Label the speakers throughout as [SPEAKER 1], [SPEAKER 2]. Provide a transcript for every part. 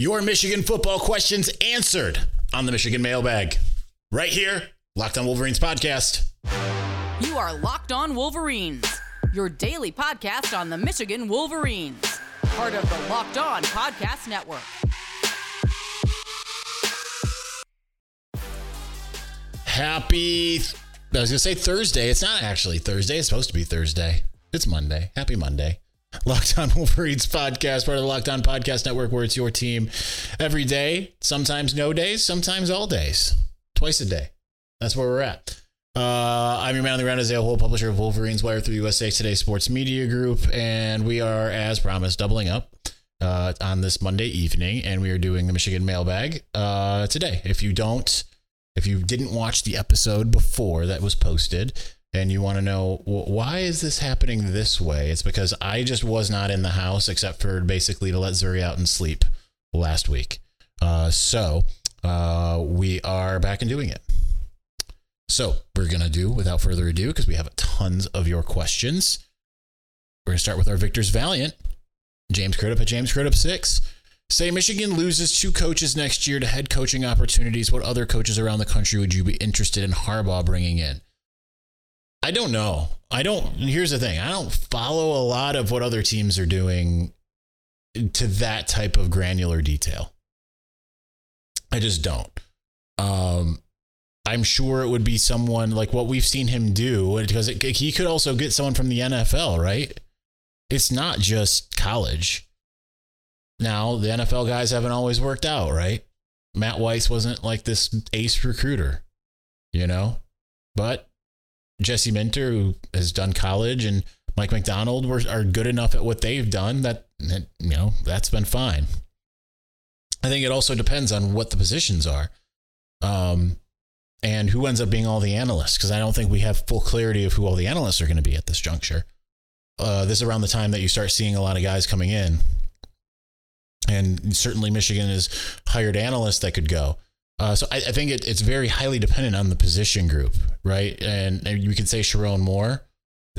[SPEAKER 1] Your Michigan football questions answered on the Michigan mailbag. Right here, Locked on Wolverines podcast.
[SPEAKER 2] You are Locked On Wolverines, your daily podcast on the Michigan Wolverines, part of the Locked On Podcast Network.
[SPEAKER 1] Happy, I was going to say Thursday. It's not actually Thursday. It's supposed to be Thursday. It's Monday. Happy Monday. Locked On Wolverines podcast, part of the Locked On Podcast Network, where it's your team every day, sometimes no days, sometimes all days, twice a day. That's where we're at. Uh, I'm your man on the ground, Isaiah Hole, publisher of Wolverines Wire through USA Today Sports Media Group, and we are, as promised, doubling up uh, on this Monday evening, and we are doing the Michigan mailbag uh, today. If you don't, if you didn't watch the episode before that was posted, and you want to know why is this happening this way, it's because I just was not in the house except for basically to let Zuri out and sleep last week. Uh, so uh, we are back and doing it. So we're gonna do without further ado because we have tons of your questions. We're gonna start with our victors valiant, James Crudup at James Crudup six. Say Michigan loses two coaches next year to head coaching opportunities. What other coaches around the country would you be interested in Harbaugh bringing in? I don't know. I don't. Here's the thing. I don't follow a lot of what other teams are doing to that type of granular detail. I just don't. Um, I'm sure it would be someone like what we've seen him do because it, he could also get someone from the NFL, right? It's not just college. Now, the NFL guys haven't always worked out, right? Matt Weiss wasn't like this ace recruiter, you know? But Jesse Minter, who has done college, and Mike Macdonald were, are good enough at what they've done that, that, you know, that's been fine. I think it also depends on what the positions are. Um, and who ends up being all the analysts because I don't think we have full clarity of who all the analysts are going to be at this juncture. Uh, this is around the time that you start seeing a lot of guys coming in, and certainly Michigan has hired analysts that could go. Uh, so I, I think it, it's very highly dependent on the position group, right? And, and you can say Sherrone Moore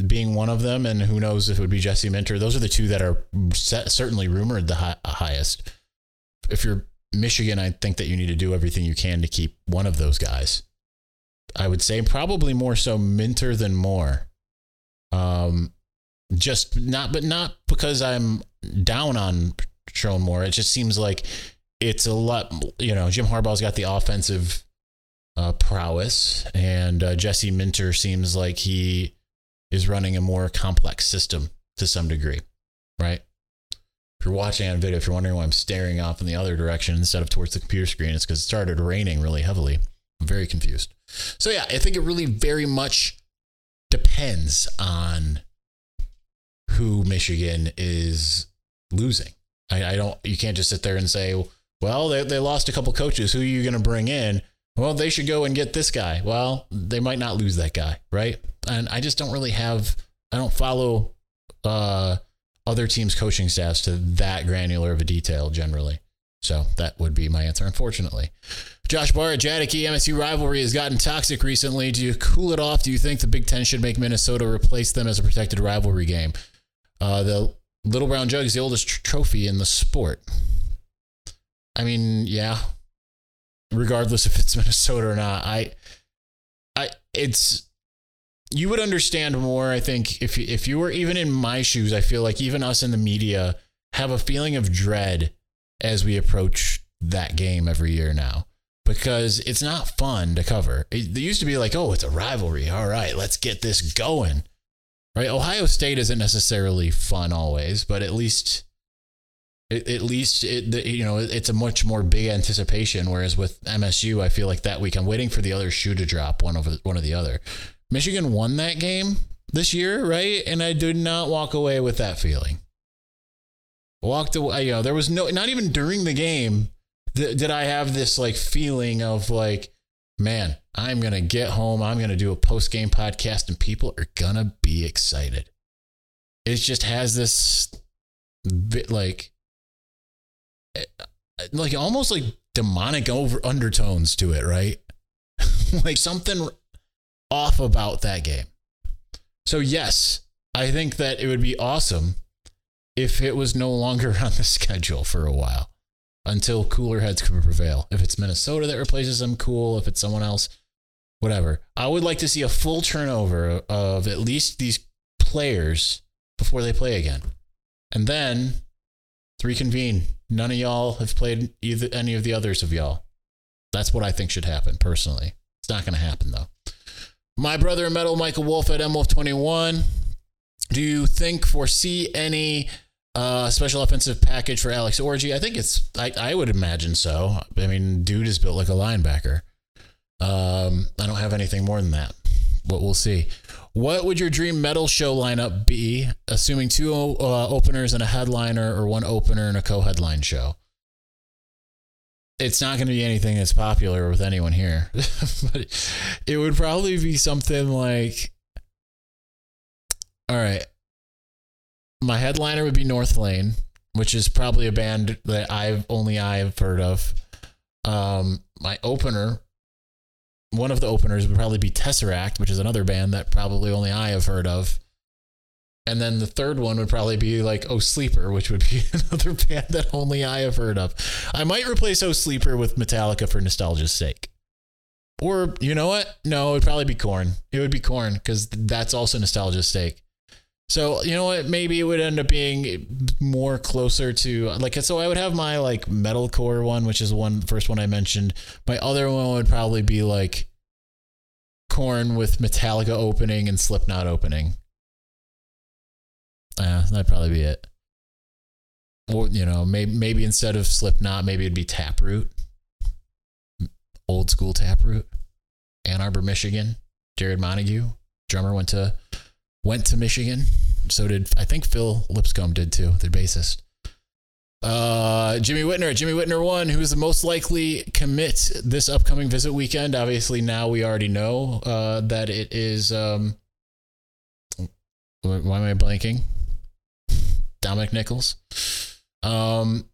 [SPEAKER 1] being one of them, and who knows if it would be Jesse Minter. Those are the two that are set, certainly rumored the high, highest. If you're Michigan, I think that you need to do everything you can to keep one of those guys. I would say probably more so Minter than Moore. Um, just not, but not because I'm down on Sherrone Moore. It just seems like it's a lot. You know, Jim Harbaugh's got the offensive uh, prowess, and uh, Jesse Minter seems like he is running a more complex system to some degree, right? If you're watching on video, if you're wondering why I'm staring off in the other direction instead of towards the computer screen, it's because it started raining really heavily. I'm very confused. So yeah, I think it really very much depends on who Michigan is losing. I, I don't. You can't just sit there and say, "Well, they they lost a couple coaches. Who are you going to bring in?" Well, they should go and get this guy. Well, they might not lose that guy, right? And I just don't really have. I don't follow uh, other teams' coaching staffs to that granular of a detail generally. So that would be my answer, unfortunately. Josh Barr, Jadiki, MSU rivalry has gotten toxic recently. Do you cool it off? Do you think the Big Ten should make Minnesota replace them as a protected rivalry game? Uh, the Little Brown Jug is the oldest tr- trophy in the sport. I mean, yeah. Regardless if it's Minnesota or not, I, I, it's you would understand more. I think if if you were even in my shoes, I feel like even us in the media have a feeling of dread as we approach that game every year now because it's not fun to cover. It, used to be like, oh, it's a rivalry. All right, let's get this going. Right? Ohio State isn't necessarily fun always, but at least at least it, the, you know it's a much more big anticipation whereas with MSU I feel like that week I'm waiting for the other shoe to drop one over one or the other. Michigan won that game this year, right? And I did not walk away with that feeling. Walked away, you know, there was no not even during the game th- did I have this like feeling of like, man, I'm going to get home. I'm going to do a post game podcast and people are going to be excited. It just has this bit like, like almost like demonic over undertones to it, right? like something off about that game. So, yes, I think that it would be awesome if it was no longer on the schedule for a while until cooler heads can prevail. If it's Minnesota that replaces them, cool. If it's someone else, whatever. I would like to see a full turnover of at least these players before they play again. And then reconvene. None of y'all have played either any of the others of y'all. That's what I think should happen personally. It's not going to happen though. My brother in metal, Michael Wolf at MWolf21. Do you think foresee any uh, special offensive package for Alex Orji? I think it's. I, I would imagine so. I mean, dude is built like a linebacker. Um, I don't have anything more than that, but we'll see. What would your dream metal show lineup be, assuming two uh, openers and a headliner, or one opener and a co-headline show? It's not going to be anything that's popular with anyone here, but it would probably be something like, all right, my headliner would be Northlane, which is probably a band that I've only I've heard of. Um, my opener one of the openers would probably be Tesseract, which is another band that probably only I have heard of. And then the third one would probably be like Oh Sleeper, which would be another band that only I have heard of. I might replace Oh Sleeper with Metallica for nostalgia's sake. Or you know what? No, it would probably be Korn. It would be Korn because that's also nostalgia's sake. So you know what? Maybe it would end up being more closer to like. So I would have my like metalcore one, which is one first one I mentioned. My other one would probably be like Korn with Metallica opening and Slipknot opening. Yeah, that'd probably be it. Or you know, maybe maybe instead of Slipknot, maybe it'd be Taproot, old school Taproot, Ann Arbor, Michigan. Jarrod Montague, drummer, went to went to Michigan. So did I think Phil Lipscomb did too, the bassist. Uh, Jimmy Whitner, Jimmy Whitner one, who is the most likely commit this upcoming visit weekend. Obviously, now we already know uh, that it is. Um, why am I blanking? Dominic Nichols. Um,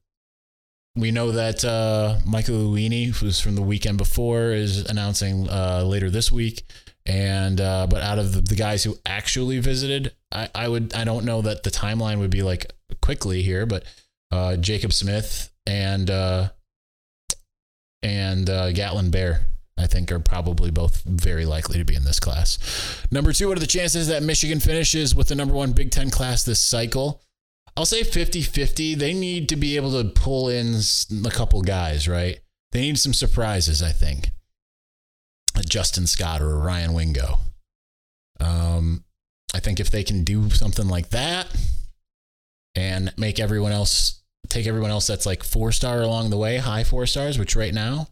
[SPEAKER 1] we know that uh, Michael Luini, who's from the weekend before, is announcing uh, later this week. And uh, but out of the, guys who actually visited, I, I would I don't know that the timeline would be like quickly here, but uh, Jacob Smith and uh, and uh, Gatlin Bear, I think, are probably both very likely to be in this class. Number two, what are the chances that Michigan finishes with the number one Big Ten class this cycle? I'll say 50 50. They need to be able to pull in a couple guys, right? They need some surprises, I think. Justin Scott or Ryan Wingo. Um, I think if they can do something like that and make everyone else take everyone else that's like four star along the way, high four stars, which right now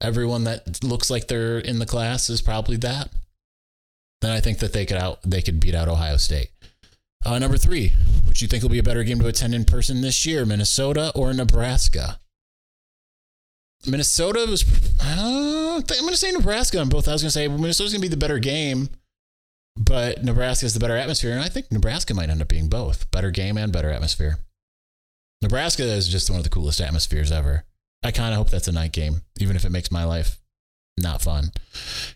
[SPEAKER 1] everyone that looks like they're in the class is probably that. Then I think that they could out they could beat out Ohio State. Uh, number three, which you think will be a better game to attend in person this year, Minnesota or Nebraska? Minnesota was. Uh, I'm going to say Nebraska on both. I was going to say Minnesota's going to be the better game, but Nebraska is the better atmosphere, and I think Nebraska might end up being both better game and better atmosphere. Nebraska is just one of the coolest atmospheres ever. I kind of hope that's a night game, even if it makes my life not fun.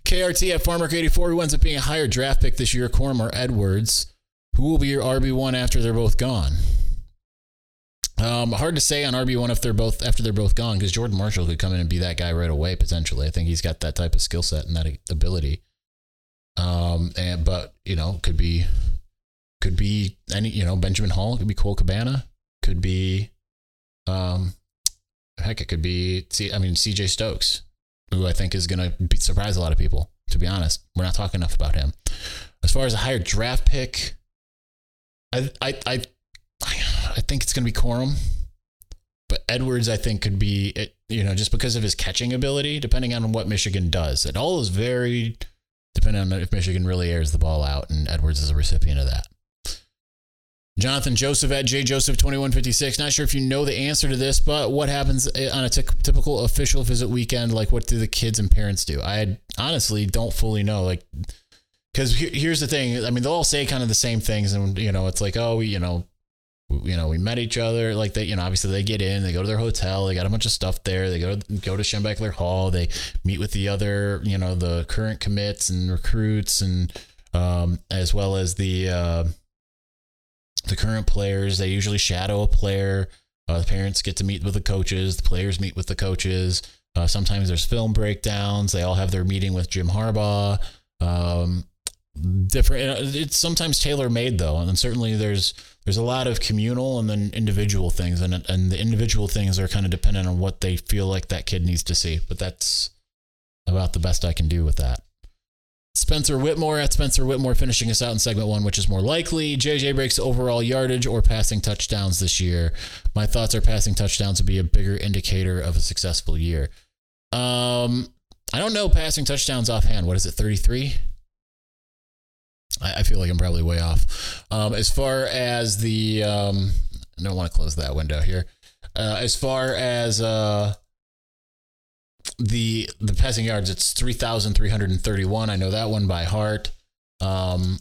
[SPEAKER 1] KRT at Farmer84, who ends up being a higher draft pick this year, Corum or Edwards? Who will be your RB1 after they're both gone? Um, hard to say on RB one if they're both after they're both gone because Jordan Marshall could come in and be that guy right away potentially. I think he's got that type of skill set and that ability. Um, and but you know could be could be any you know Benjamin Hall could be Cole Cabana could be um heck it could be see I mean CJ Stokes who I think is going to be surprise a lot of people. To be honest, we're not talking enough about him. As far as a higher draft pick, I I I I think it's going to be Corum. But Edwards, I think, could be, it, you know, just because of his catching ability, depending on what Michigan does. It all is very depending on if Michigan really airs the ball out, and Edwards is a recipient of that. Jonathan Joseph at J Joseph 2156. Not sure if you know the answer to this, but what happens eh, on a t- typical official visit weekend? Like, what do the kids and parents do? I honestly don't fully know. Like, because here's the thing. I mean, they'll all say kind of the same things, and you know, it's like, oh, you know, you know, we met each other. Like they, you know, obviously they get in, they go to their hotel, they got a bunch of stuff there. They go to, go to Schembechler Hall. They meet with the other, you know, the current commits and recruits, and um, as well as the uh, the current players. They usually shadow a player. Uh, the parents get to meet with the coaches, the players meet with the coaches. Uh, sometimes there's film breakdowns. They all have their meeting with Jim Harbaugh. Um, different. It's sometimes tailor made though, and certainly there's there's a lot of communal and then individual things, and and the individual things are kind of dependent on what they feel like that kid needs to see. But that's about the best I can do with that. Spencer Whitmore at Spencer Whitmore finishing us out in segment one, which is more likely. JJ breaks overall yardage or passing touchdowns this year. My thoughts are passing touchdowns would be a bigger indicator of a successful year. Um, I don't know passing touchdowns offhand. What is it, 33? I, I feel like I'm probably way off. Um, as far as the, um, I don't want to close that window here. Uh, as far as uh, the the passing yards, it's three thousand three hundred and thirty one. I know that one by heart. Um,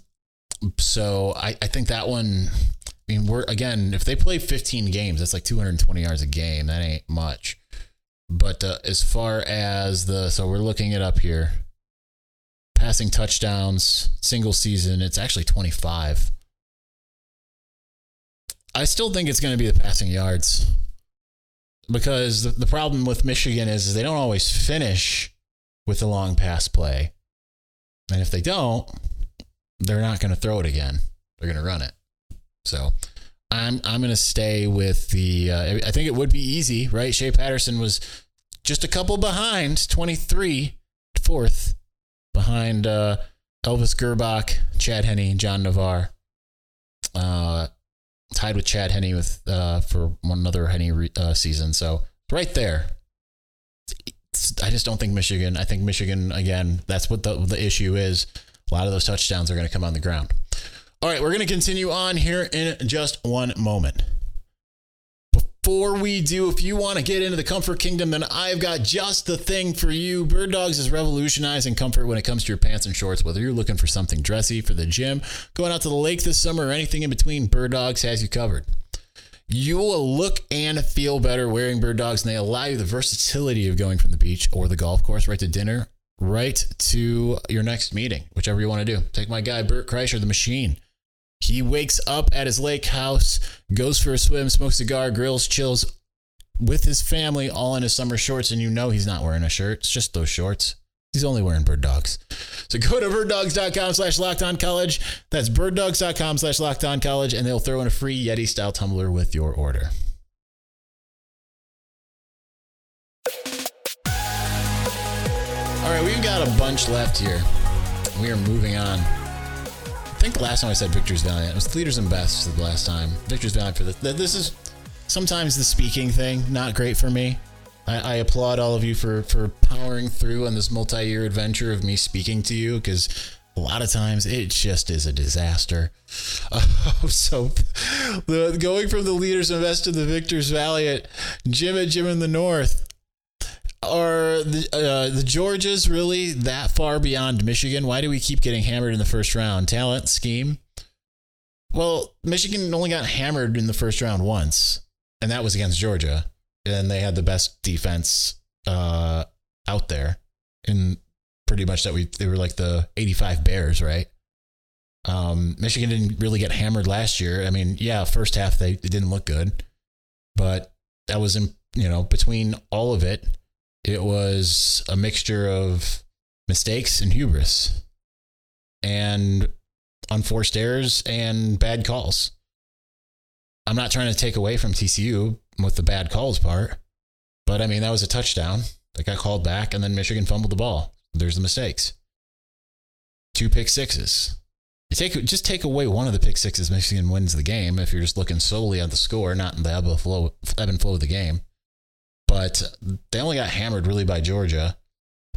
[SPEAKER 1] so I, I think that one. I mean, we're again, if they play 15 games, that's like 220 yards a game. That ain't much. But uh, as far as the, so we're looking it up here. Passing touchdowns, single season, it's actually 25. I still think it's going to be the passing yards because the, the problem with Michigan is, they don't always finish with a long pass play. And if they don't, they're not going to throw it again. They're going to run it. So I'm I'm going to stay with the. Uh, I think it would be easy, right? Shea Patterson was just a couple behind, 23, fourth behind uh, Elvis Grbac, Chad Henne, John Navarre. Uh, tied with Chad Henne with uh, for one another Henne re- uh, season. So right there. It's, I just don't think Michigan. I think Michigan again. That's what the the issue is. A lot of those touchdowns are going to come on the ground. All right, we're going to continue on here in just one moment. Before we do, if you want to get into the comfort kingdom, then I've got just the thing for you. Bird Dogs is revolutionizing comfort when it comes to your pants and shorts. Whether you're looking for something dressy for the gym, going out to the lake this summer, or anything in between, Bird Dogs has you covered. You will look and feel better wearing Bird Dogs, and they allow you the versatility of going from the beach or the golf course right to dinner, right to your next meeting, whichever you want to do. Take my guy, Bert Kreischer, the machine. He wakes up at his lake house, goes for a swim, smokes a cigar, grills, chills with his family, all in his summer shorts, and you know he's not wearing a shirt. It's just those shorts. He's only wearing bird dogs. So go to birddogs.com slash locked on college. That's birddogs.com slash locked on college, and they'll throw in a free Yeti style tumbler with your order. All right, we've got a bunch left here. We are moving on. I think the last time I said Victor's Valiant, it was Leaders and Best the last time. Victor's Valiant for this. This is sometimes the speaking thing, not great for me. I, I applaud all of you for for powering through on this multi-year adventure of me speaking to you because a lot of times it just is a disaster. Uh, so, the going from the leaders and best to the victors valiant, Jim at Jim in the North. Are the uh, the Georgias really that far beyond Michigan? Why do we keep getting hammered in the first round? Talent, scheme. Well, Michigan only got hammered in the first round once, and that was against Georgia and they had the best defense uh, out there in pretty much that we they were like the 85 Bears, right? Um, Michigan didn't really get hammered last year. I mean, yeah, first half they it didn't look good, but that was in you know between all of it, it was a mixture of mistakes and hubris, and unforced errors and bad calls. I'm not trying to take away from TCU with the bad calls part, but I mean, that was a touchdown that got called back, and then Michigan fumbled the ball. There's the mistakes. Two pick sixes. Take just take away one of the pick sixes, Michigan wins the game. If you're just looking solely at the score, not in the ebb and flow of the game. But they only got hammered really by Georgia.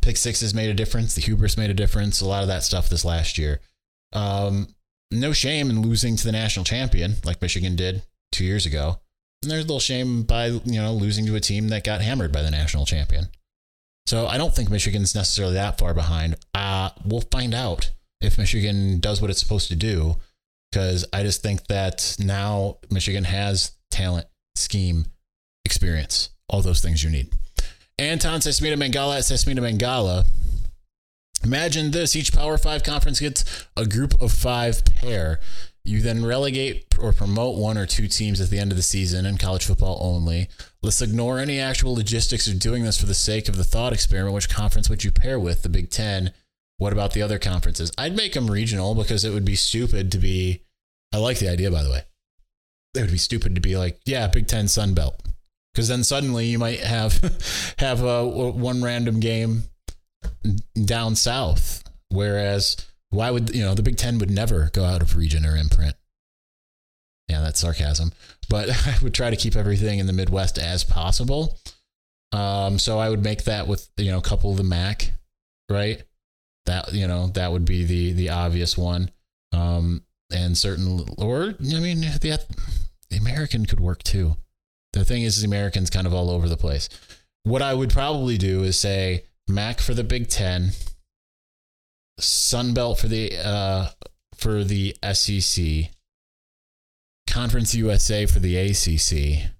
[SPEAKER 1] Pick sixes made a difference. The hubris made a difference. A lot of that stuff this last year. Um, no shame in losing to the national champion like Michigan did two years ago. And there's a little shame by, you know, losing to a team that got hammered by the national champion. So I don't think Michigan's necessarily that far behind. Uh, we'll find out if Michigan does what it's supposed to do, because I just think that now Michigan has talent, scheme, experience, all those things you need. Anton Sesmita Mangala at Sesmita Mangala. Imagine this each Power Five conference gets a group of five pair. You then relegate or promote one or two teams at the end of the season in college football only. Let's ignore any actual logistics of doing this for the sake of the thought experiment. Which conference would you pair with? The Big Ten. What about the other conferences? I'd make them regional because it would be stupid to be. I like the idea, by the way. It would be stupid to be like, yeah, Big Ten Sun Belt, because then suddenly you might have have a, one random game down south, whereas why would you know the Big Ten would never go out of region or imprint? Yeah, that's sarcasm. But I would try to keep everything in the Midwest as possible. Um, so I would make that with you know a couple of the MAC, right? That you know that would be the the obvious one. Um, and certain or I mean the the American could work too. The thing is, the American's kind of all over the place. What I would probably do is say MAC for the Big Ten, Sun Belt for the uh, for the SEC, Conference USA for the ACC,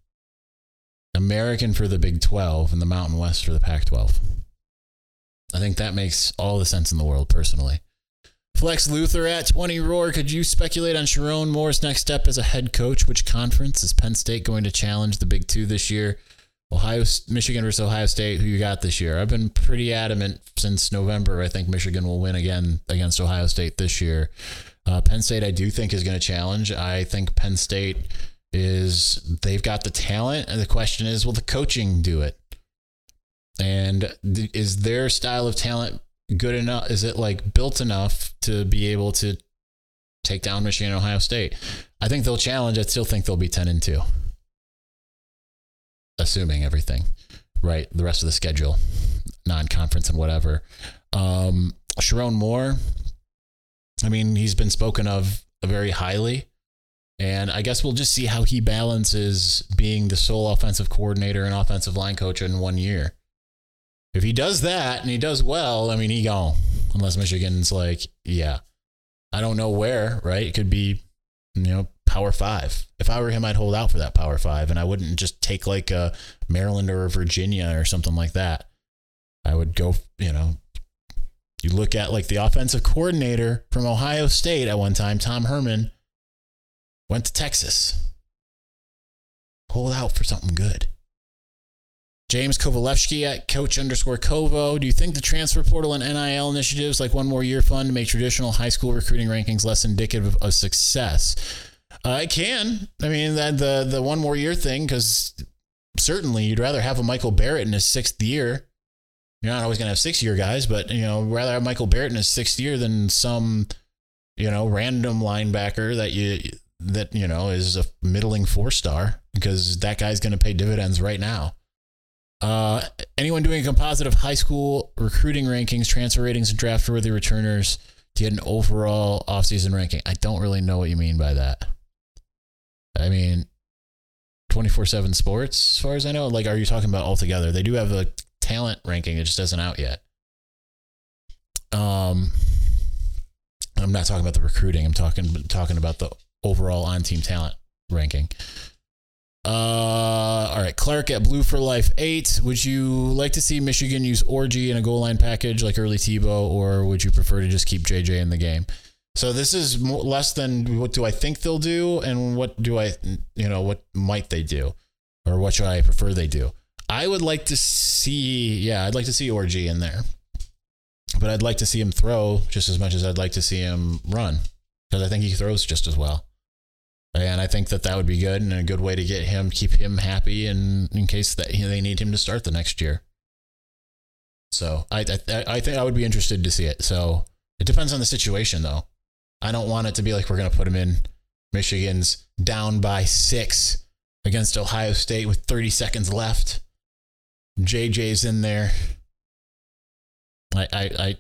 [SPEAKER 1] American for the Big 12, and the Mountain West for the Pac 12. I think that makes all the sense in the world, personally. Flex Luther at 20 Roar. Could you speculate on Sherrone Moore's next step as a head coach? Which conference is Penn State going to challenge the Big Two this year? Ohio, Michigan versus Ohio State. Who you got this year? I've been pretty adamant since November. I think Michigan will win again against Ohio State this year. Uh, Penn State, I do think is going to challenge. I think Penn State is they've got the talent, and the question is, will the coaching do it? And th- is their style of talent good enough? Is it like built enough to be able to take down Michigan and Ohio State? I think they'll challenge. I still think they'll be 10 and 2 assuming everything, right? The rest of the schedule, non conference and whatever. Um, Sherrone Moore, I mean, he's been spoken of very highly. And I guess we'll just see how he balances being the sole offensive coordinator and offensive line coach in one year. If he does that and he does well, I mean, he gone. Unless Michigan's like, yeah, I don't know where, right? It could be, you know, Power Five. If I were him, I'd hold out for that Power Five, and I wouldn't just take like a Maryland or a Virginia or something like that. I would go, you know, you look at like the offensive coordinator from Ohio State at one time, Tom Herman, went to Texas. Hold out for something good. James Kovalevsky at coach underscore Kovo. Do you think the transfer portal and NIL initiatives like One More Year Fund make traditional high school recruiting rankings less indicative of success? Uh, I can. I mean, that the the one more year thing, because certainly you'd rather have a Michael Barrett in his sixth year. You're not always going to have six year guys, but you know, rather have Michael Barrett in his sixth year than some, you know, random linebacker that you that you know is a middling four star because that guy's going to pay dividends right now. Uh, anyone doing a composite of high school recruiting rankings, transfer ratings, and draft worthy returners to get an overall offseason ranking? I don't really know what you mean by that. I mean, 24 7 sports, as far as I know, like, are you talking about altogether? They do have a talent ranking, it just isn't out yet. Um, I'm not talking about the recruiting, I'm talking, talking about the overall on team talent ranking. Uh, all right, Clark at Blue for Life eight. Would you like to see Michigan use Orji in a goal line package like early Tebow, or would you prefer to just keep JJ in the game? So this is more, less than what do I think they'll do, and what do I, you know, what might they do, or what should I prefer they do? I would like to see, yeah, I'd like to see Orji in there, but I'd like to see him throw just as much as I'd like to see him run because I think he throws just as well. And I think that that would be good and a good way to get him, keep him happy, and in case that they need him to start the next year. So I, I I think I would be interested to see it. So it depends on the situation, though. I don't want it to be like we're going to put him in Michigan's down by six against Ohio State with 30 seconds left. JJ's in there. I, I, I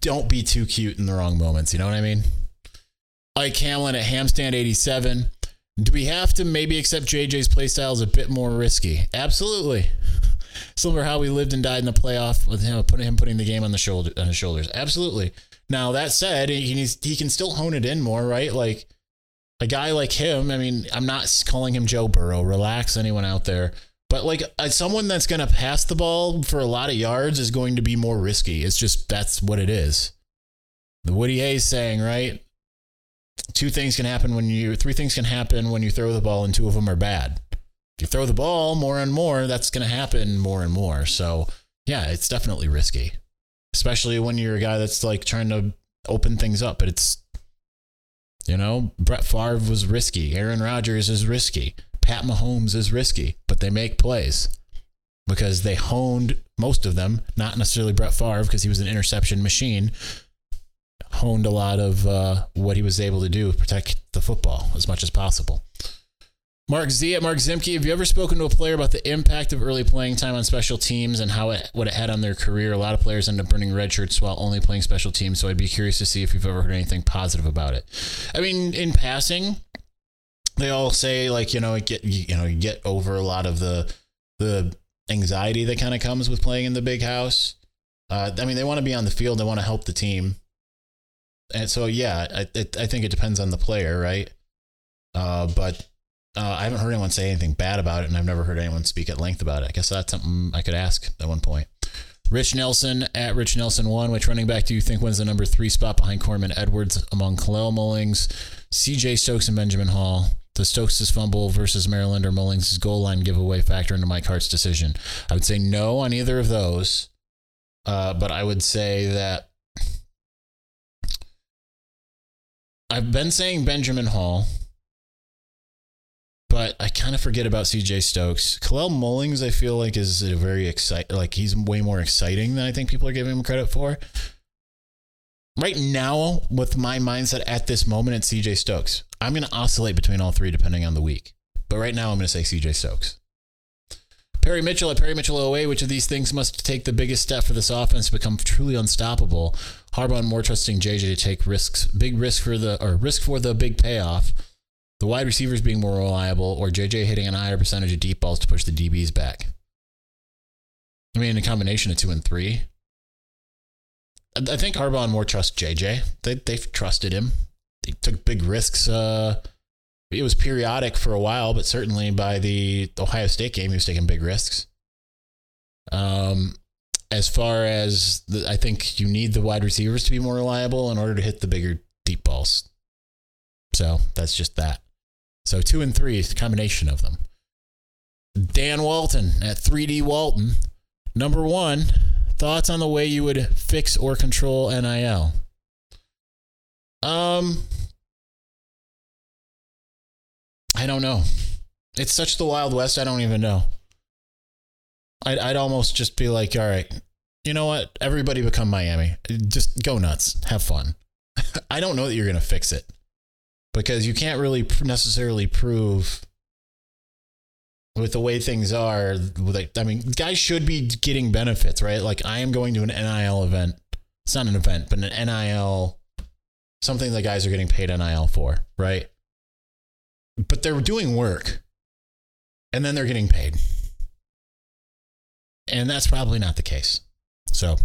[SPEAKER 1] don't be too cute in the wrong moments. You know what I mean? Ike Hamlin at Hamstand 87. Do we have to maybe accept JJ's playstyle is a bit more risky? Absolutely. Similar how we lived and died in the playoff with him putting him putting the game on the shoulder on his shoulders. Absolutely. Now that said, he needs, he can still hone it in more, right? Like a guy like him. I mean, I'm not calling him Joe Burrow. Relax, anyone out there. But like uh, someone that's going to pass the ball for a lot of yards is going to be more risky. It's just that's what it is. The Woody Hayes saying, right? Two things can happen when you three things can happen when you throw the ball and two of them are bad. If you throw the ball more and more, that's going to happen more and more. So, yeah, it's definitely risky. Especially when you're a guy that's like trying to open things up, but it's you know, Brett Favre was risky. Aaron Rodgers is risky. Pat Mahomes is risky, but they make plays because they honed most of them, not necessarily Brett Favre because he was an interception machine, honed a lot of uh, what he was able to do protect the football as much as possible. Mark Z at Mark Zimke, have you ever spoken to a player about the impact of early playing time on special teams and how it what it had on their career? A lot of players end up burning red shirts while only playing special teams, so I'd be curious to see if you've ever heard anything positive about it. I mean, in passing, they all say like you know get you know you get over a lot of the the anxiety that kind of comes with playing in the big house. Uh, I mean, they want to be on the field, they want to help the team, and so yeah, I I think it depends on the player, right? Uh, but uh, I haven't heard anyone say anything bad about it, and I've never heard anyone speak at length about it. I guess that's something I could ask at one point. Rich Nelson at Rich Nelson one. Which running back do you think wins the number three spot behind Corman Edwards among Kalel Mullings, C.J. Stokes, and Benjamin Hall? The Stokes' fumble versus Maryland or Mullings' goal line giveaway factor into Mike Hart's decision? I would say no on either of those, uh, but I would say that I've been saying Benjamin Hall but I kind of forget about CJ Stokes. Kalel Mullings, I feel like is a very exciting. Like he's way more exciting than I think people are giving him credit for. Right now, with my mindset at this moment, it's CJ Stokes. I'm going to oscillate between all three depending on the week. But right now, I'm going to say CJ Stokes. Perry Mitchell at Perry Mitchell OA, which of these things must take the biggest step for this offense to become truly unstoppable? Harbaugh more trusting JJ to take risks, big risk for the or risk for the big payoff the wide receivers being more reliable, or JJ hitting a higher percentage of deep balls to push the DBs back. I mean, in a combination of two and three. I think Harbaugh more trust JJ. They they've trusted him. They took big risks. Uh, it was periodic for a while, but certainly by the Ohio State game, he was taking big risks. Um, as far as the, I think you need the wide receivers to be more reliable in order to hit the bigger deep balls. So that's just that. So two and three is a combination of them. Dan Walton at 3D Walton. Number one, thoughts on the way you would fix or control NIL? Um, I don't know. It's such the Wild West, I don't even know. I'd, I'd almost just be like, all right, you know what? Everybody become Miami. Just go nuts. Have fun. I don't know that you're going to fix it because you can't really necessarily prove with the way things are. Like, I mean, guys should be getting benefits, right? Like, I am going to an NIL event. It's not an event, but an NIL, something that guys are getting paid NIL for, right? But they're doing work and then they're getting paid. And that's probably not the case. So,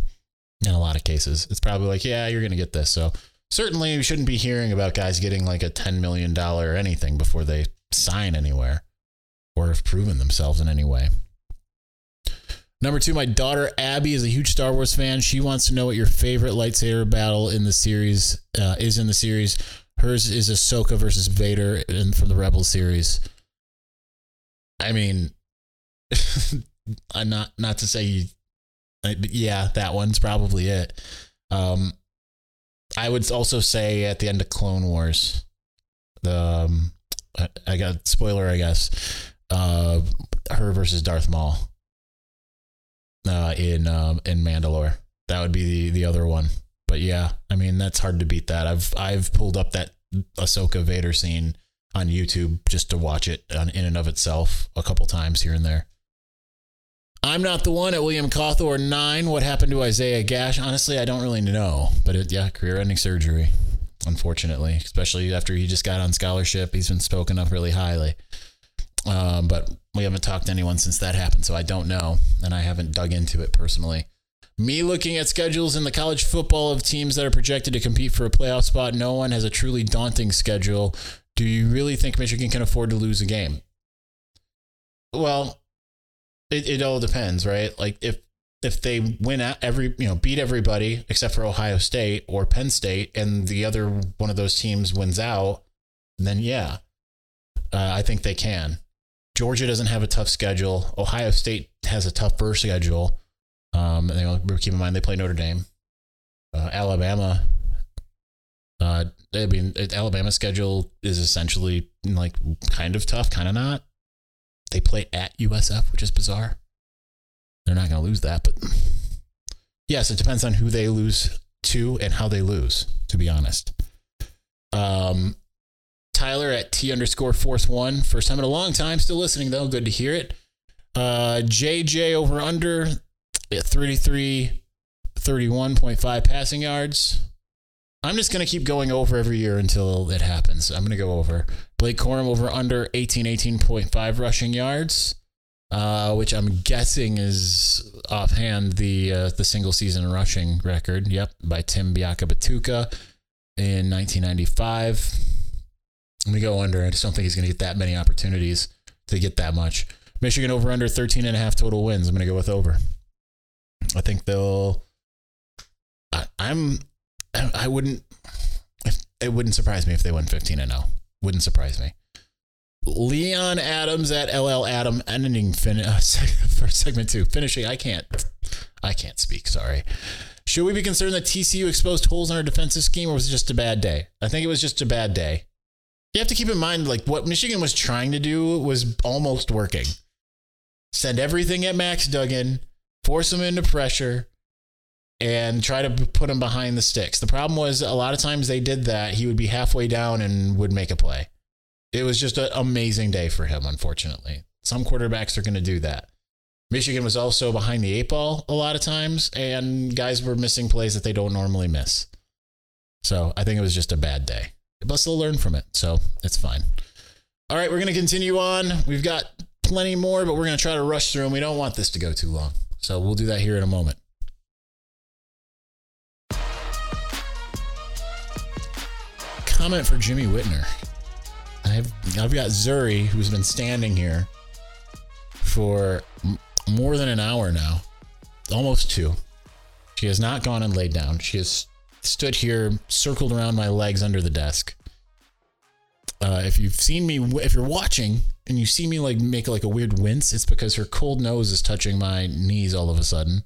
[SPEAKER 1] in a lot of cases, it's probably like, yeah, you're going to get this. So, certainly we shouldn't be hearing about guys getting like a $10 million or anything before they sign anywhere or have proven themselves in any way. Number two, my daughter Abby is a huge Star Wars fan. She wants to know what your favorite lightsaber battle in the series uh, is in the series. Hers is Ahsoka versus Vader in, from the Rebel series. I mean, I'm not not to say, yeah, that one's probably it. Um, I would also say at the end of Clone Wars, the um, I got spoiler, I guess. Uh, her versus Darth Maul. Uh, in um, in Mandalore, that would be the the other one. But yeah, I mean that's hard to beat that. I've I've pulled up that Ahsoka Vader scene on YouTube just to watch it on, in and of itself a couple times here and there. I'm not the one at William Cawthorn 9. What happened to Isaiah Gash? Honestly, I don't really know. But it, yeah, career ending surgery, unfortunately, especially after he just got on scholarship. He's been spoken of really highly. Um, but we haven't talked to anyone since that happened, so I don't know. And I haven't dug into it personally. Me looking at schedules in the college football of teams that are projected to compete for a playoff spot, no one has a truly daunting schedule. Do you really think Michigan can afford to lose a game? Well, it, it all depends, right? Like if if they win at every, you know, beat everybody except for Ohio State or Penn State, and the other one of those teams wins out, then yeah, uh, I think they can. Georgia doesn't have a tough schedule. Ohio State has a tough tougher schedule. Um, and they, keep in mind they play Notre Dame. Uh, Alabama. Uh, I mean, Alabama's schedule is essentially like kind of tough, kind of not. They play at USF, which is bizarre. They're not going to lose that, but yes, it depends on who they lose to and how they lose. To be honest, um, Tyler at T underscore force one. First time in a long time. Still listening though. Good to hear it. Uh, JJ over under at 33, 31.5 passing yards. I'm just going to keep going over every year until it happens. I'm going to go over. Blake Corum over under 18, 18.5 rushing yards, uh, which I'm guessing is offhand the uh, the single season rushing record. Yep, by Tim Biakabatuka in 1995. I'm going to go under. I just don't think he's going to get that many opportunities to get that much. Michigan over under 13 and a half total wins. I'm going to go with over. I think they'll. I, I'm. I wouldn't. It wouldn't surprise me if they went 15 and 0. Wouldn't surprise me. Leon Adams at LL Adam ending fin- uh, for segment two finishing. I can't. I can't speak. Sorry. Should we be concerned that TCU exposed holes in our defensive scheme, or was it just a bad day? I think it was just a bad day. You have to keep in mind, like what Michigan was trying to do was almost working. Send everything at Max Duggan, force him into pressure, and try to put him behind the sticks. The problem was a lot of times they did that. He would be halfway down and would make a play. It was just an amazing day for him, unfortunately. Some quarterbacks are going to do that. Michigan was also behind the eight ball a lot of times, and guys were missing plays that they don't normally miss. So I think it was just a bad day but they'll learn from it. So it's fine. All right, we're going to continue on. We've got plenty more, but we're going to try to rush through them. We don't want this to go too long. So we'll do that here in a moment. Comment for Jimmy Whitner. I've I've got Zuri who's been standing here for m- more than an hour now, almost two. She has not gone and laid down. She has stood here, circled around my legs under the desk. Uh, if you've seen me, if you're watching and you see me like make like a weird wince, it's because her cold nose is touching my knees all of a sudden.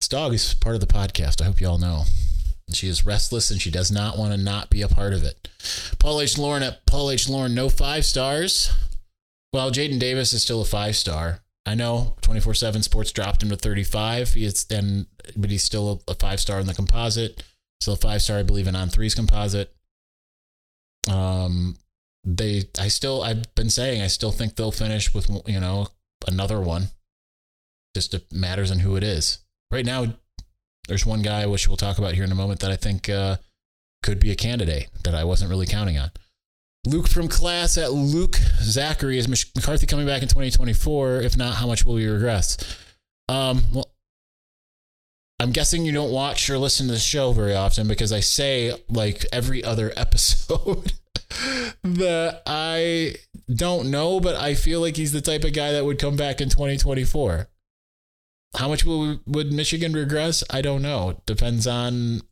[SPEAKER 1] This dog is part of the podcast. I hope you all know. She is restless and she does not want to not be a part of it. Paul H. Lauren at Paul H. Lauren, no five stars. Well, Jadyn Davis is still a five star. I know 24 7 Sports dropped him to 35. He's then, but he's still a five star in the composite. Still a five star, I believe, in On3's composite. Um, they, I still, I've been saying, I still think they'll finish with, you know, another one. Just it matters on who it is. Right now, there's one guy, which we'll talk about here in a moment, that I think uh, could be a candidate that I wasn't really counting on. Luke from class at Luke Zachary is McCarthy coming back in 2024? If not, how much will we regress? Um, well, I'm guessing you don't watch or listen to the show very often because I say like every other episode that I don't know, but I feel like he's the type of guy that would come back in 2024. How much will, would Michigan regress? I don't know. It depends on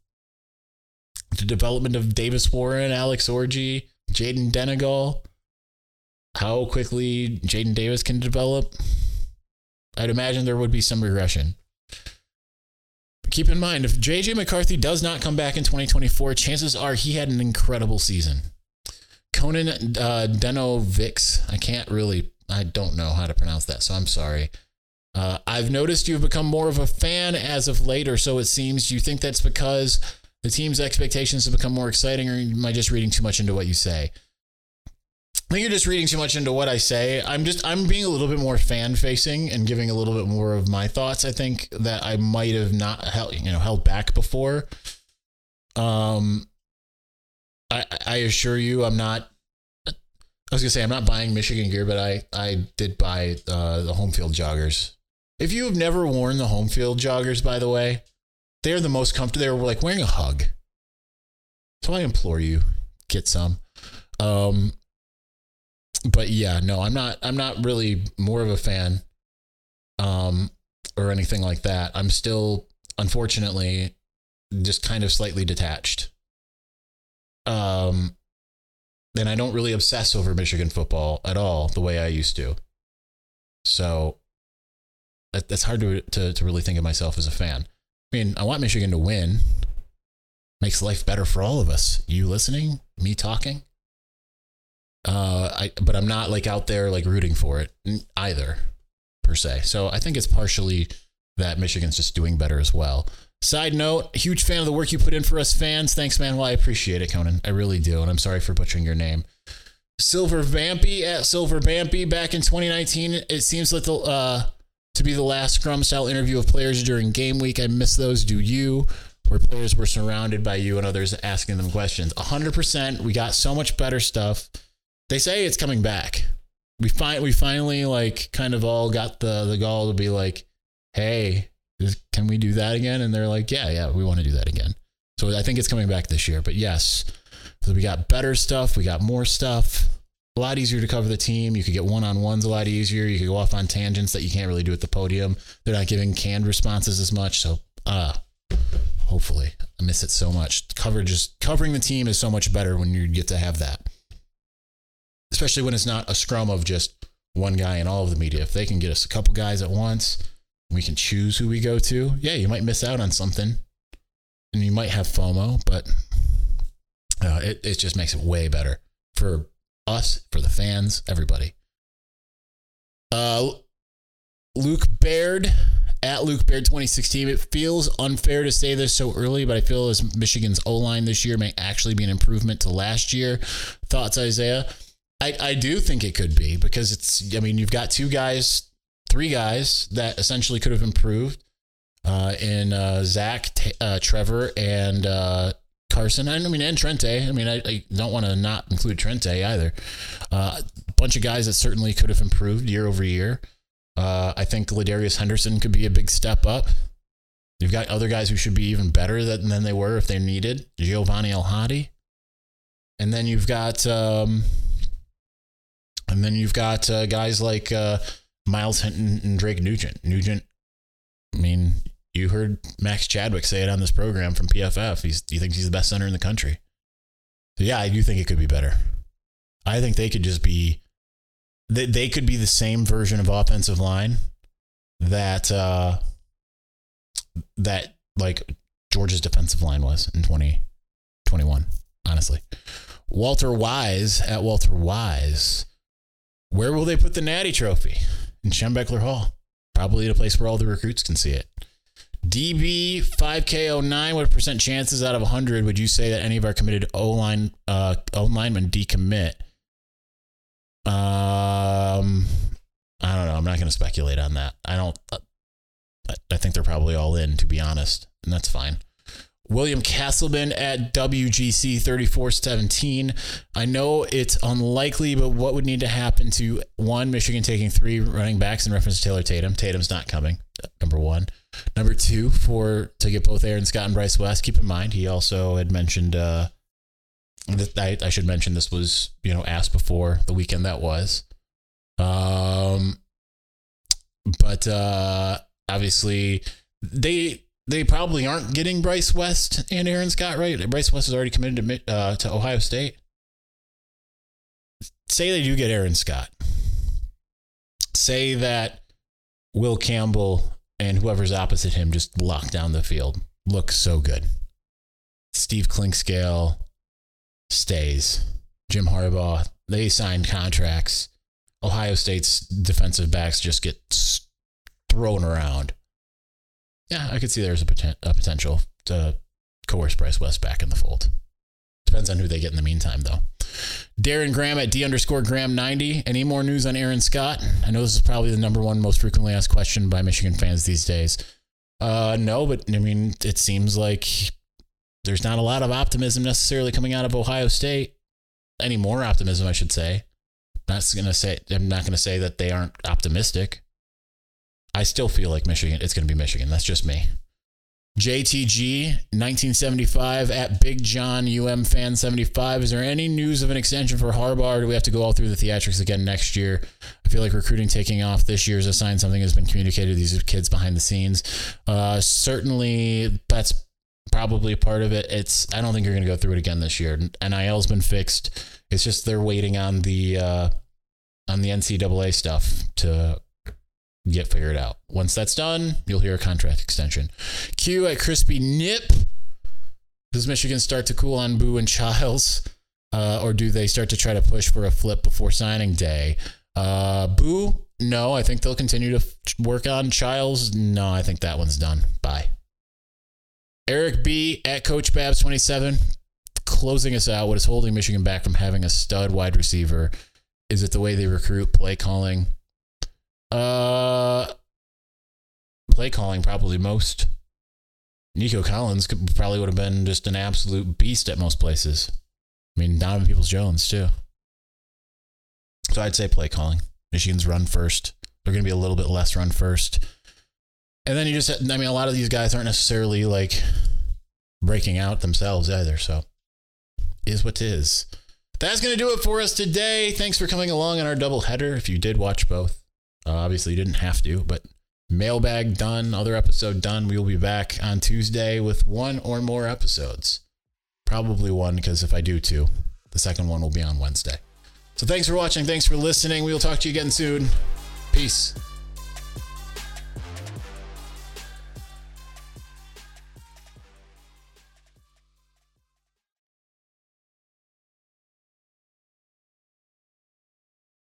[SPEAKER 1] the development of Davis Warren, Alex Orji, Jayden Denegal, how quickly Jadyn Davis can develop, I'd imagine there would be some regression. But keep in mind, if JJ McCarthy does not come back in 2024, chances are he had an incredible season. Conan uh, Denovix, I can't really, I don't know how to pronounce that, so I'm sorry. Uh, I've noticed you've become more of a fan as of late, or so it seems. Do you think that's because the team's expectations have become more exciting, or am I just reading too much into what you say? I think you're just reading too much into what I say. I'm just I'm being a little bit more fan facing and giving a little bit more of my thoughts. I think that I might have not held you know held back before. Um, I I assure you, I'm not. I was gonna say I'm not buying Michigan gear, but I I did buy uh, the home field joggers. If you have never worn the home field joggers, by the way, they're the most comfortable. They're like wearing a hug. So I implore you, get some. Um, but yeah, no, I'm not. I'm not really more of a fan. Um, or anything like that. I'm still, unfortunately, just kind of slightly detached. Um, and I don't really obsess over Michigan football at all the way I used to. So that's hard to, to to really think of myself as a fan. I mean, I want Michigan to win. Makes life better for all of us. You listening, me talking. Uh, I but I'm not like out there like rooting for it either, per se. So I think it's partially that Michigan's just doing better as well. Side note, huge fan of the work you put in for us fans. Thanks, man. Well, I appreciate it, Conan. I really do. And I'm sorry for butchering your name. Silver Vampy at Silver Vampy back in 2019. It seems like the, uh, to be the last scrum style interview of players during game week. I miss those. Do you? Where players were surrounded by you and others asking them questions. 100%. We got so much better stuff. They say it's coming back. We find we finally like kind of all got the the gall to be like, hey, can we do that again? And they're like, yeah, yeah, we want to do that again. So I think it's coming back this year. But yes, so we got better stuff. We got more stuff. A lot easier to cover the team. You could get one on ones a lot easier. You could go off on tangents that you can't really do at the podium. They're not giving canned responses as much. So, uh, hopefully, I miss it so much. Coverage is covering the team is so much better when you get to have that, especially when it's not a scrum of just one guy in all of the media. If they can get us a couple guys at once, we can choose who we go to. Yeah, you might miss out on something and you might have FOMO, but uh, it, it just makes it way better for us, for the fans, everybody. Uh, Luke Baird at Luke Baird 2016. It feels unfair to say this so early, but I feel as Michigan's O line this year may actually be an improvement to last year. Thoughts, Isaiah? I, I do think it could be because it's, I mean, you've got two guys three guys that essentially could have improved uh, in uh, Zak, T- uh, Trevor, and uh, Karsen. I mean, and Trente. I mean, I, I don't want to not include Trente either. Uh, a bunch of guys that certainly could have improved year over year. Uh, I think Ladarius Henderson could be a big step up. You've got other guys who should be even better than, than they were if they needed. Giovanni El Hadi. And then you've got, um, and then you've got guys like Myles Hinton and Drake Nugent. Nugent, I mean, you heard Max Chadwick say it on this program from PFF. He's, he thinks he's the best center in the country. So yeah, I do think it could be better. I think they could just be, they, they could be the same version of offensive line that, uh, that like Georgia's defensive line was in 2021, honestly. Walter Wise at Walter Wise. Where will they put the Natty Trophy? in Schembechler Hall. Probably at a place where all the recruits can see it. DB 5K09, what percent chances out of 100 would you say that any of our committed O line uh, O linemen decommit? Um, I don't know. I'm not going to speculate on that. I don't. I think they're probably all in, to be honest, and that's fine. William Castleman at WGC 3417. I know it's unlikely, but what would need to happen to one, Michigan taking three running backs in reference to Taylor Tatum? Tatum's not coming, number one. Number two, for to get both Aaron Scott and Bryce West, keep in mind, he also had mentioned, uh, that I, I should mention this was, you know, asked before the weekend that was. Um, but uh, obviously, they they probably aren't getting Bryce West and Aaron Scott, right? Bryce West is already committed to uh, to Ohio State. Say they do get Aaron Scott. Say that Will Campbell and whoever's opposite him just lock down the field. Looks so good. Steve Clinkscale stays. Jim Harbaugh, they signed contracts. Ohio State's defensive backs just get thrown around yeah, I could see there's a, poten- a potential to coerce Bryce West back in the fold. Depends on who they get in the meantime, though. Darren Graham at D underscore Graham 90. Any more news on Aaron Scott? I know this is probably the number one most frequently asked question by Michigan fans these days. Uh, no, but I mean, it seems like there's not a lot of optimism necessarily coming out of Ohio State. Any more optimism, I should say. Not gonna say I'm not gonna say that they aren't optimistic. I still feel like Michigan. It's to be Michigan. That's just me. JTG 1975 at Big John UM Fan 75. Is there any news of an extension for Harbaugh? Do we have to go all through the theatrics again next year? I feel like recruiting taking off this year is a sign something has been communicated to these kids behind the scenes. Uh, certainly, that's probably part of it. It's I don't think you're going to go through it again this year. NIL's been fixed. It's just they're waiting on the uh, on the NCAA stuff to get figured out. Once that's done, you'll hear a contract extension. Q at Crispy Nip. Does Michigan start to cool on Boo and Childs? Uh, or do they start to try to push for a flip before signing day? Uh, Boo, no. I think they'll continue to f- work on Childs. No, I think that one's done. Bye. Eric B at Coach Babs 27. Closing us out. What is holding Michigan back from having a stud wide receiver? Is it the way they recruit, play calling? Uh, play calling probably most. Nico Collins could, probably would have been just an absolute beast at most places. I mean, Donovan Peoples Jones too. So I'd say play calling. Michigan's run first. They're going to be a little bit less run first. And then you just, I mean, a lot of these guys aren't necessarily like breaking out themselves either. So is what is. That's going to do it for us today. Thanks for coming along on our double header. If you did watch both, uh, obviously, you didn't have to, but mailbag done, other episode done. We will be back on Tuesday with one or more episodes. Probably one, because if I do two, the second one will be on Wednesday. So thanks for watching. Thanks for listening. We will talk to you again soon. Peace.